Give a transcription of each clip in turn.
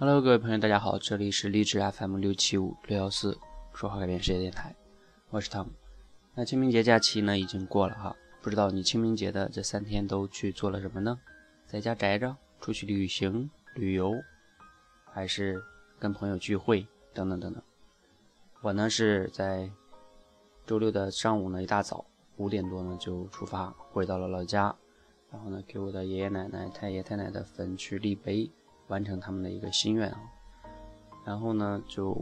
Hello，各位朋友，大家好，这里是励志 FM 六七五六幺四说话改变世界电台，我是汤姆。那清明节假期呢已经过了哈，不知道你清明节的这三天都去做了什么呢？在家宅着，出去旅行、旅游，还是跟朋友聚会等等等等。我呢是在周六的上午呢一大早五点多呢就出发回到了老家。然后呢，给我的爷爷奶奶、太爷太奶的坟去立碑，完成他们的一个心愿啊。然后呢，就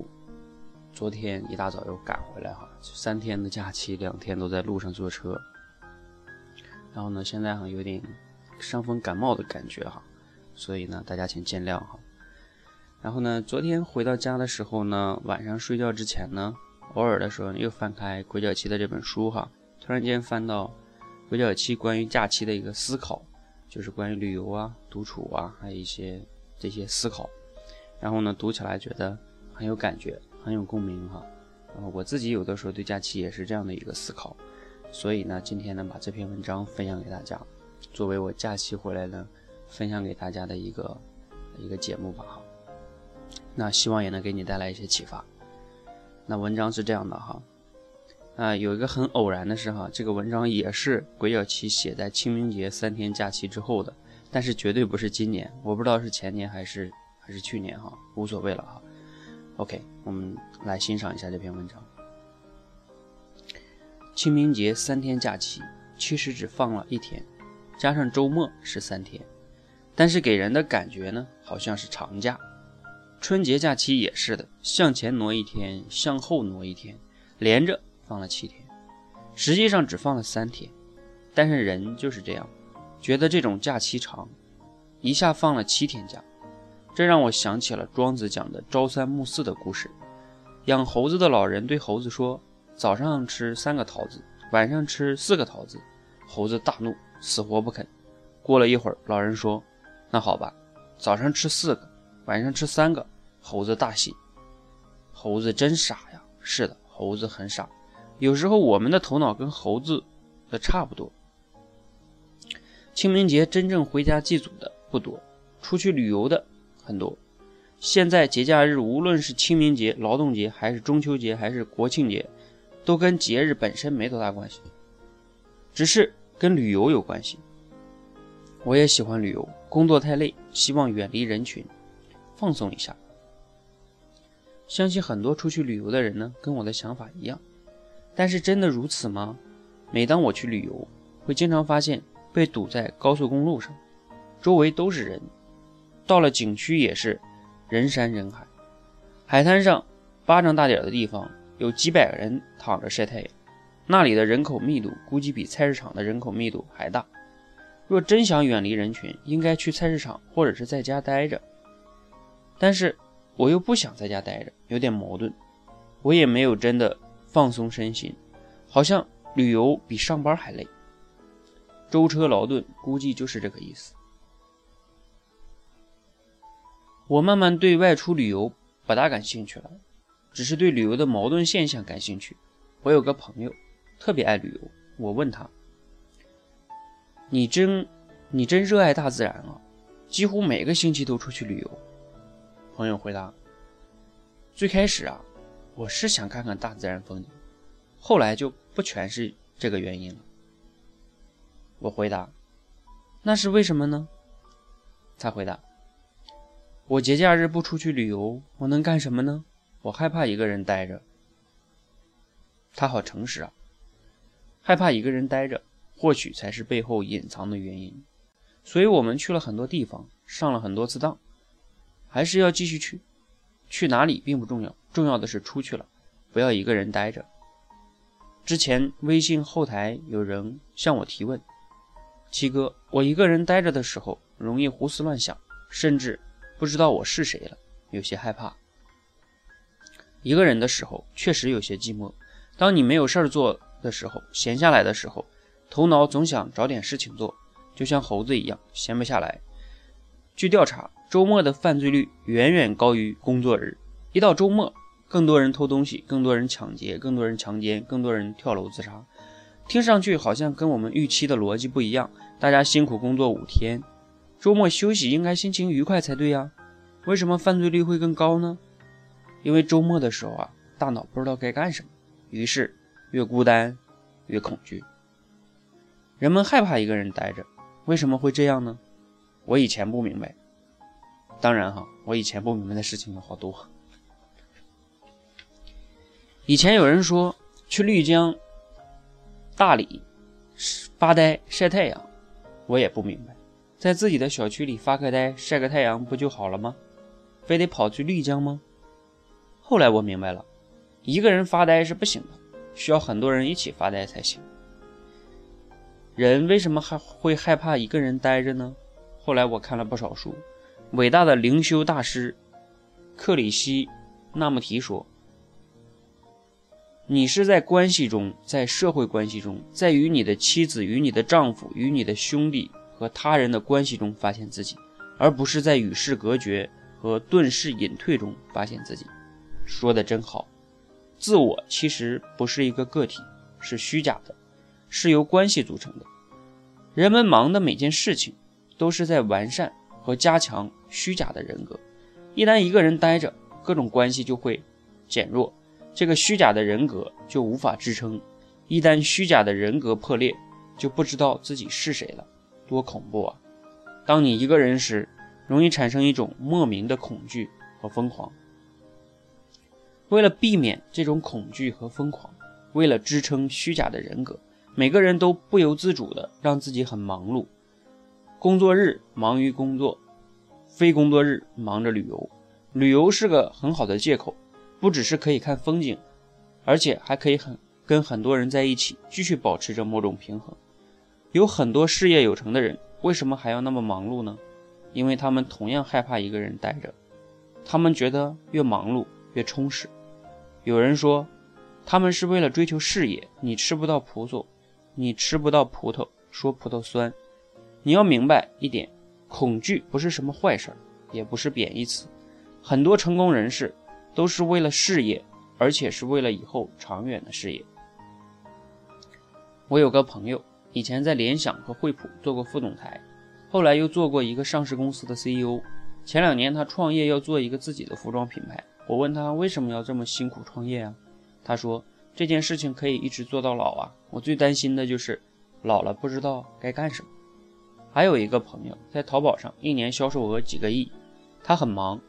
昨天一大早又赶回来哈，三天的假期，两天都在路上坐车。然后呢，现在哈有点伤风感冒的感觉哈，所以呢，大家请见谅哈。然后呢，昨天回到家的时候呢，晚上睡觉之前呢，偶尔的时候又翻开《鬼脚七》的这本书哈，突然间翻到。鬼脚七关于假期的一个思考，就是关于旅游啊、独处啊，还有一些这些思考。然后呢，读起来觉得很有感觉，很有共鸣哈。然后我自己有的时候对假期也是这样的一个思考，所以呢，今天呢把这篇文章分享给大家，作为我假期回来呢分享给大家的一个一个节目吧哈。那希望也能给你带来一些启发。那文章是这样的哈。啊，有一个很偶然的事哈，这个文章也是鬼脚七写在清明节三天假期之后的，但是绝对不是今年，我不知道是前年还是还是去年哈，无所谓了哈。OK，我们来欣赏一下这篇文章。清明节三天假期其实只放了一天，加上周末是三天，但是给人的感觉呢，好像是长假。春节假期也是的，向前挪一天，向后挪一天，连着。放了七天，实际上只放了三天，但是人就是这样，觉得这种假期长，一下放了七天假，这让我想起了庄子讲的朝三暮四的故事。养猴子的老人对猴子说：“早上吃三个桃子，晚上吃四个桃子。”猴子大怒，死活不肯。过了一会儿，老人说：“那好吧，早上吃四个，晚上吃三个。”猴子大喜。猴子真傻呀！是的，猴子很傻。有时候我们的头脑跟猴子的差不多。清明节真正回家祭祖的不多，出去旅游的很多。现在节假日，无论是清明节、劳动节，还是中秋节，还是国庆节，都跟节日本身没多大关系，只是跟旅游有关系。我也喜欢旅游，工作太累，希望远离人群，放松一下。相信很多出去旅游的人呢，跟我的想法一样。但是真的如此吗？每当我去旅游，会经常发现被堵在高速公路上，周围都是人；到了景区也是人山人海。海滩上巴掌大点的地方有几百个人躺着晒太阳，那里的人口密度估计比菜市场的人口密度还大。若真想远离人群，应该去菜市场或者是在家待着。但是我又不想在家待着，有点矛盾。我也没有真的。放松身心，好像旅游比上班还累。舟车劳顿，估计就是这个意思。我慢慢对外出旅游不大感兴趣了，只是对旅游的矛盾现象感兴趣。我有个朋友特别爱旅游，我问他：“你真你真热爱大自然啊？几乎每个星期都出去旅游。”朋友回答：“最开始啊。”我是想看看大自然风景，后来就不全是这个原因了。我回答：“那是为什么呢？”他回答：“我节假日不出去旅游，我能干什么呢？我害怕一个人待着。”他好诚实啊，害怕一个人待着，或许才是背后隐藏的原因。所以我们去了很多地方，上了很多次当，还是要继续去。去哪里并不重要。重要的是出去了，不要一个人待着。之前微信后台有人向我提问：“七哥，我一个人待着的时候，容易胡思乱想，甚至不知道我是谁了，有些害怕。一个人的时候确实有些寂寞。当你没有事儿做的时候，闲下来的时候，头脑总想找点事情做，就像猴子一样，闲不下来。据调查，周末的犯罪率远远高于工作日。”一到周末，更多人偷东西，更多人抢劫，更多人强奸，更多人跳楼自杀。听上去好像跟我们预期的逻辑不一样。大家辛苦工作五天，周末休息应该心情愉快才对呀，为什么犯罪率会更高呢？因为周末的时候啊，大脑不知道该干什么，于是越孤单越恐惧。人们害怕一个人待着，为什么会这样呢？我以前不明白。当然哈，我以前不明白的事情有好多。以前有人说去丽江、大理发呆晒太阳，我也不明白，在自己的小区里发个呆晒个太阳不就好了吗？非得跑去丽江吗？后来我明白了，一个人发呆是不行的，需要很多人一起发呆才行。人为什么还会害怕一个人待着呢？后来我看了不少书，伟大的灵修大师克里希那穆提说。你是在关系中，在社会关系中，在与你的妻子、与你的丈夫、与你的兄弟和他人的关系中发现自己，而不是在与世隔绝和遁世隐退中发现自己。说的真好，自我其实不是一个个体，是虚假的，是由关系组成的。人们忙的每件事情，都是在完善和加强虚假的人格。一旦一个人待着，各种关系就会减弱。这个虚假的人格就无法支撑，一旦虚假的人格破裂，就不知道自己是谁了，多恐怖啊！当你一个人时，容易产生一种莫名的恐惧和疯狂。为了避免这种恐惧和疯狂，为了支撑虚假的人格，每个人都不由自主的让自己很忙碌。工作日忙于工作，非工作日忙着旅游。旅游是个很好的借口。不只是可以看风景，而且还可以很跟很多人在一起，继续保持着某种平衡。有很多事业有成的人，为什么还要那么忙碌呢？因为他们同样害怕一个人待着，他们觉得越忙碌越充实。有人说，他们是为了追求事业。你吃不到葡萄，你吃不到葡萄，说葡萄酸。你要明白一点，恐惧不是什么坏事，也不是贬义词。很多成功人士。都是为了事业，而且是为了以后长远的事业。我有个朋友，以前在联想和惠普做过副总裁，后来又做过一个上市公司的 CEO。前两年他创业要做一个自己的服装品牌。我问他为什么要这么辛苦创业啊？他说这件事情可以一直做到老啊。我最担心的就是老了不知道该干什么。还有一个朋友在淘宝上一年销售额几个亿，他很忙，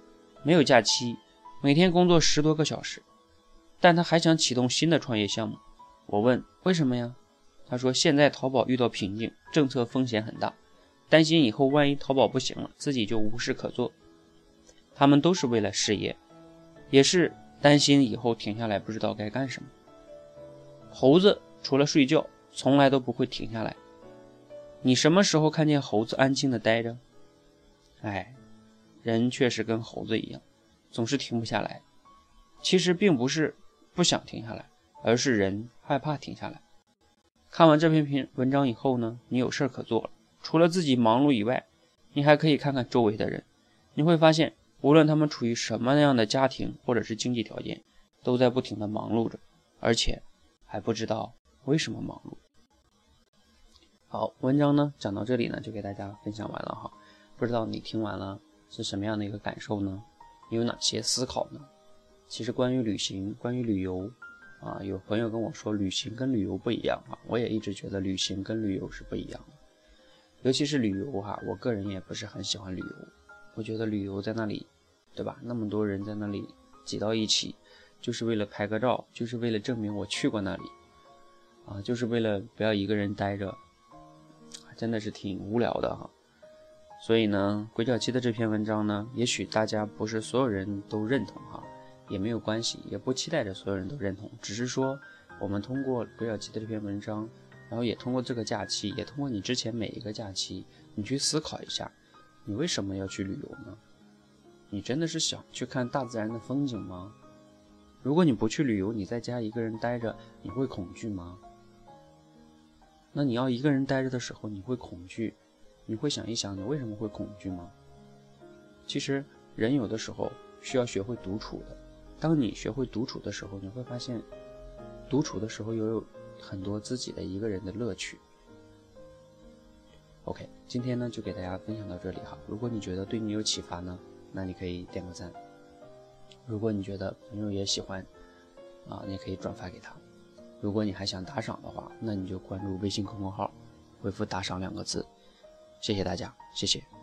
没有假期。每天工作十多个小时，但他还想启动新的创业项目。我问为什么呀？他说现在淘宝遇到瓶颈，政策风险很大，担心以后万一淘宝不行了，自己就无事可做。他们都是为了事业，也是担心以后停下来不知道该干什么。猴子除了睡觉，从来都不会停下来。你什么时候看见猴子安静的待着？哎，人确实跟猴子一样。总是停不下来，其实并不是不想停下来，而是人害怕停下来。看完这篇篇文章以后呢，你有事儿可做了，除了自己忙碌以外，你还可以看看周围的人，你会发现，无论他们处于什么样的家庭或者是经济条件，都在不停的忙碌着，而且还不知道为什么忙碌。好，文章呢讲到这里呢，就给大家分享完了哈，不知道你听完了是什么样的一个感受呢？有哪些思考呢？其实关于旅行，关于旅游，啊，有朋友跟我说，旅行跟旅游不一样啊。我也一直觉得旅行跟旅游是不一样的，尤其是旅游哈，我个人也不是很喜欢旅游。我觉得旅游在那里，对吧？那么多人在那里挤到一起，就是为了拍个照，就是为了证明我去过那里，啊，就是为了不要一个人待着，真的是挺无聊的哈。所以呢，鬼脚七的这篇文章呢，也许大家不是所有人都认同哈，也没有关系，也不期待着所有人都认同，只是说我们通过鬼脚七的这篇文章，然后也通过这个假期，也通过你之前每一个假期，你去思考一下，你为什么要去旅游呢？你真的是想去看大自然的风景吗？如果你不去旅游，你在家一个人待着，你会恐惧吗？那你要一个人待着的时候，你会恐惧？你会想一想，你为什么会恐惧吗？其实人有的时候需要学会独处的。当你学会独处的时候，你会发现，独处的时候又有很多自己的一个人的乐趣。OK，今天呢就给大家分享到这里哈。如果你觉得对你有启发呢，那你可以点个赞。如果你觉得朋友也喜欢，啊，你可以转发给他。如果你还想打赏的话，那你就关注微信公众号，回复“打赏”两个字。谢谢大家，谢谢。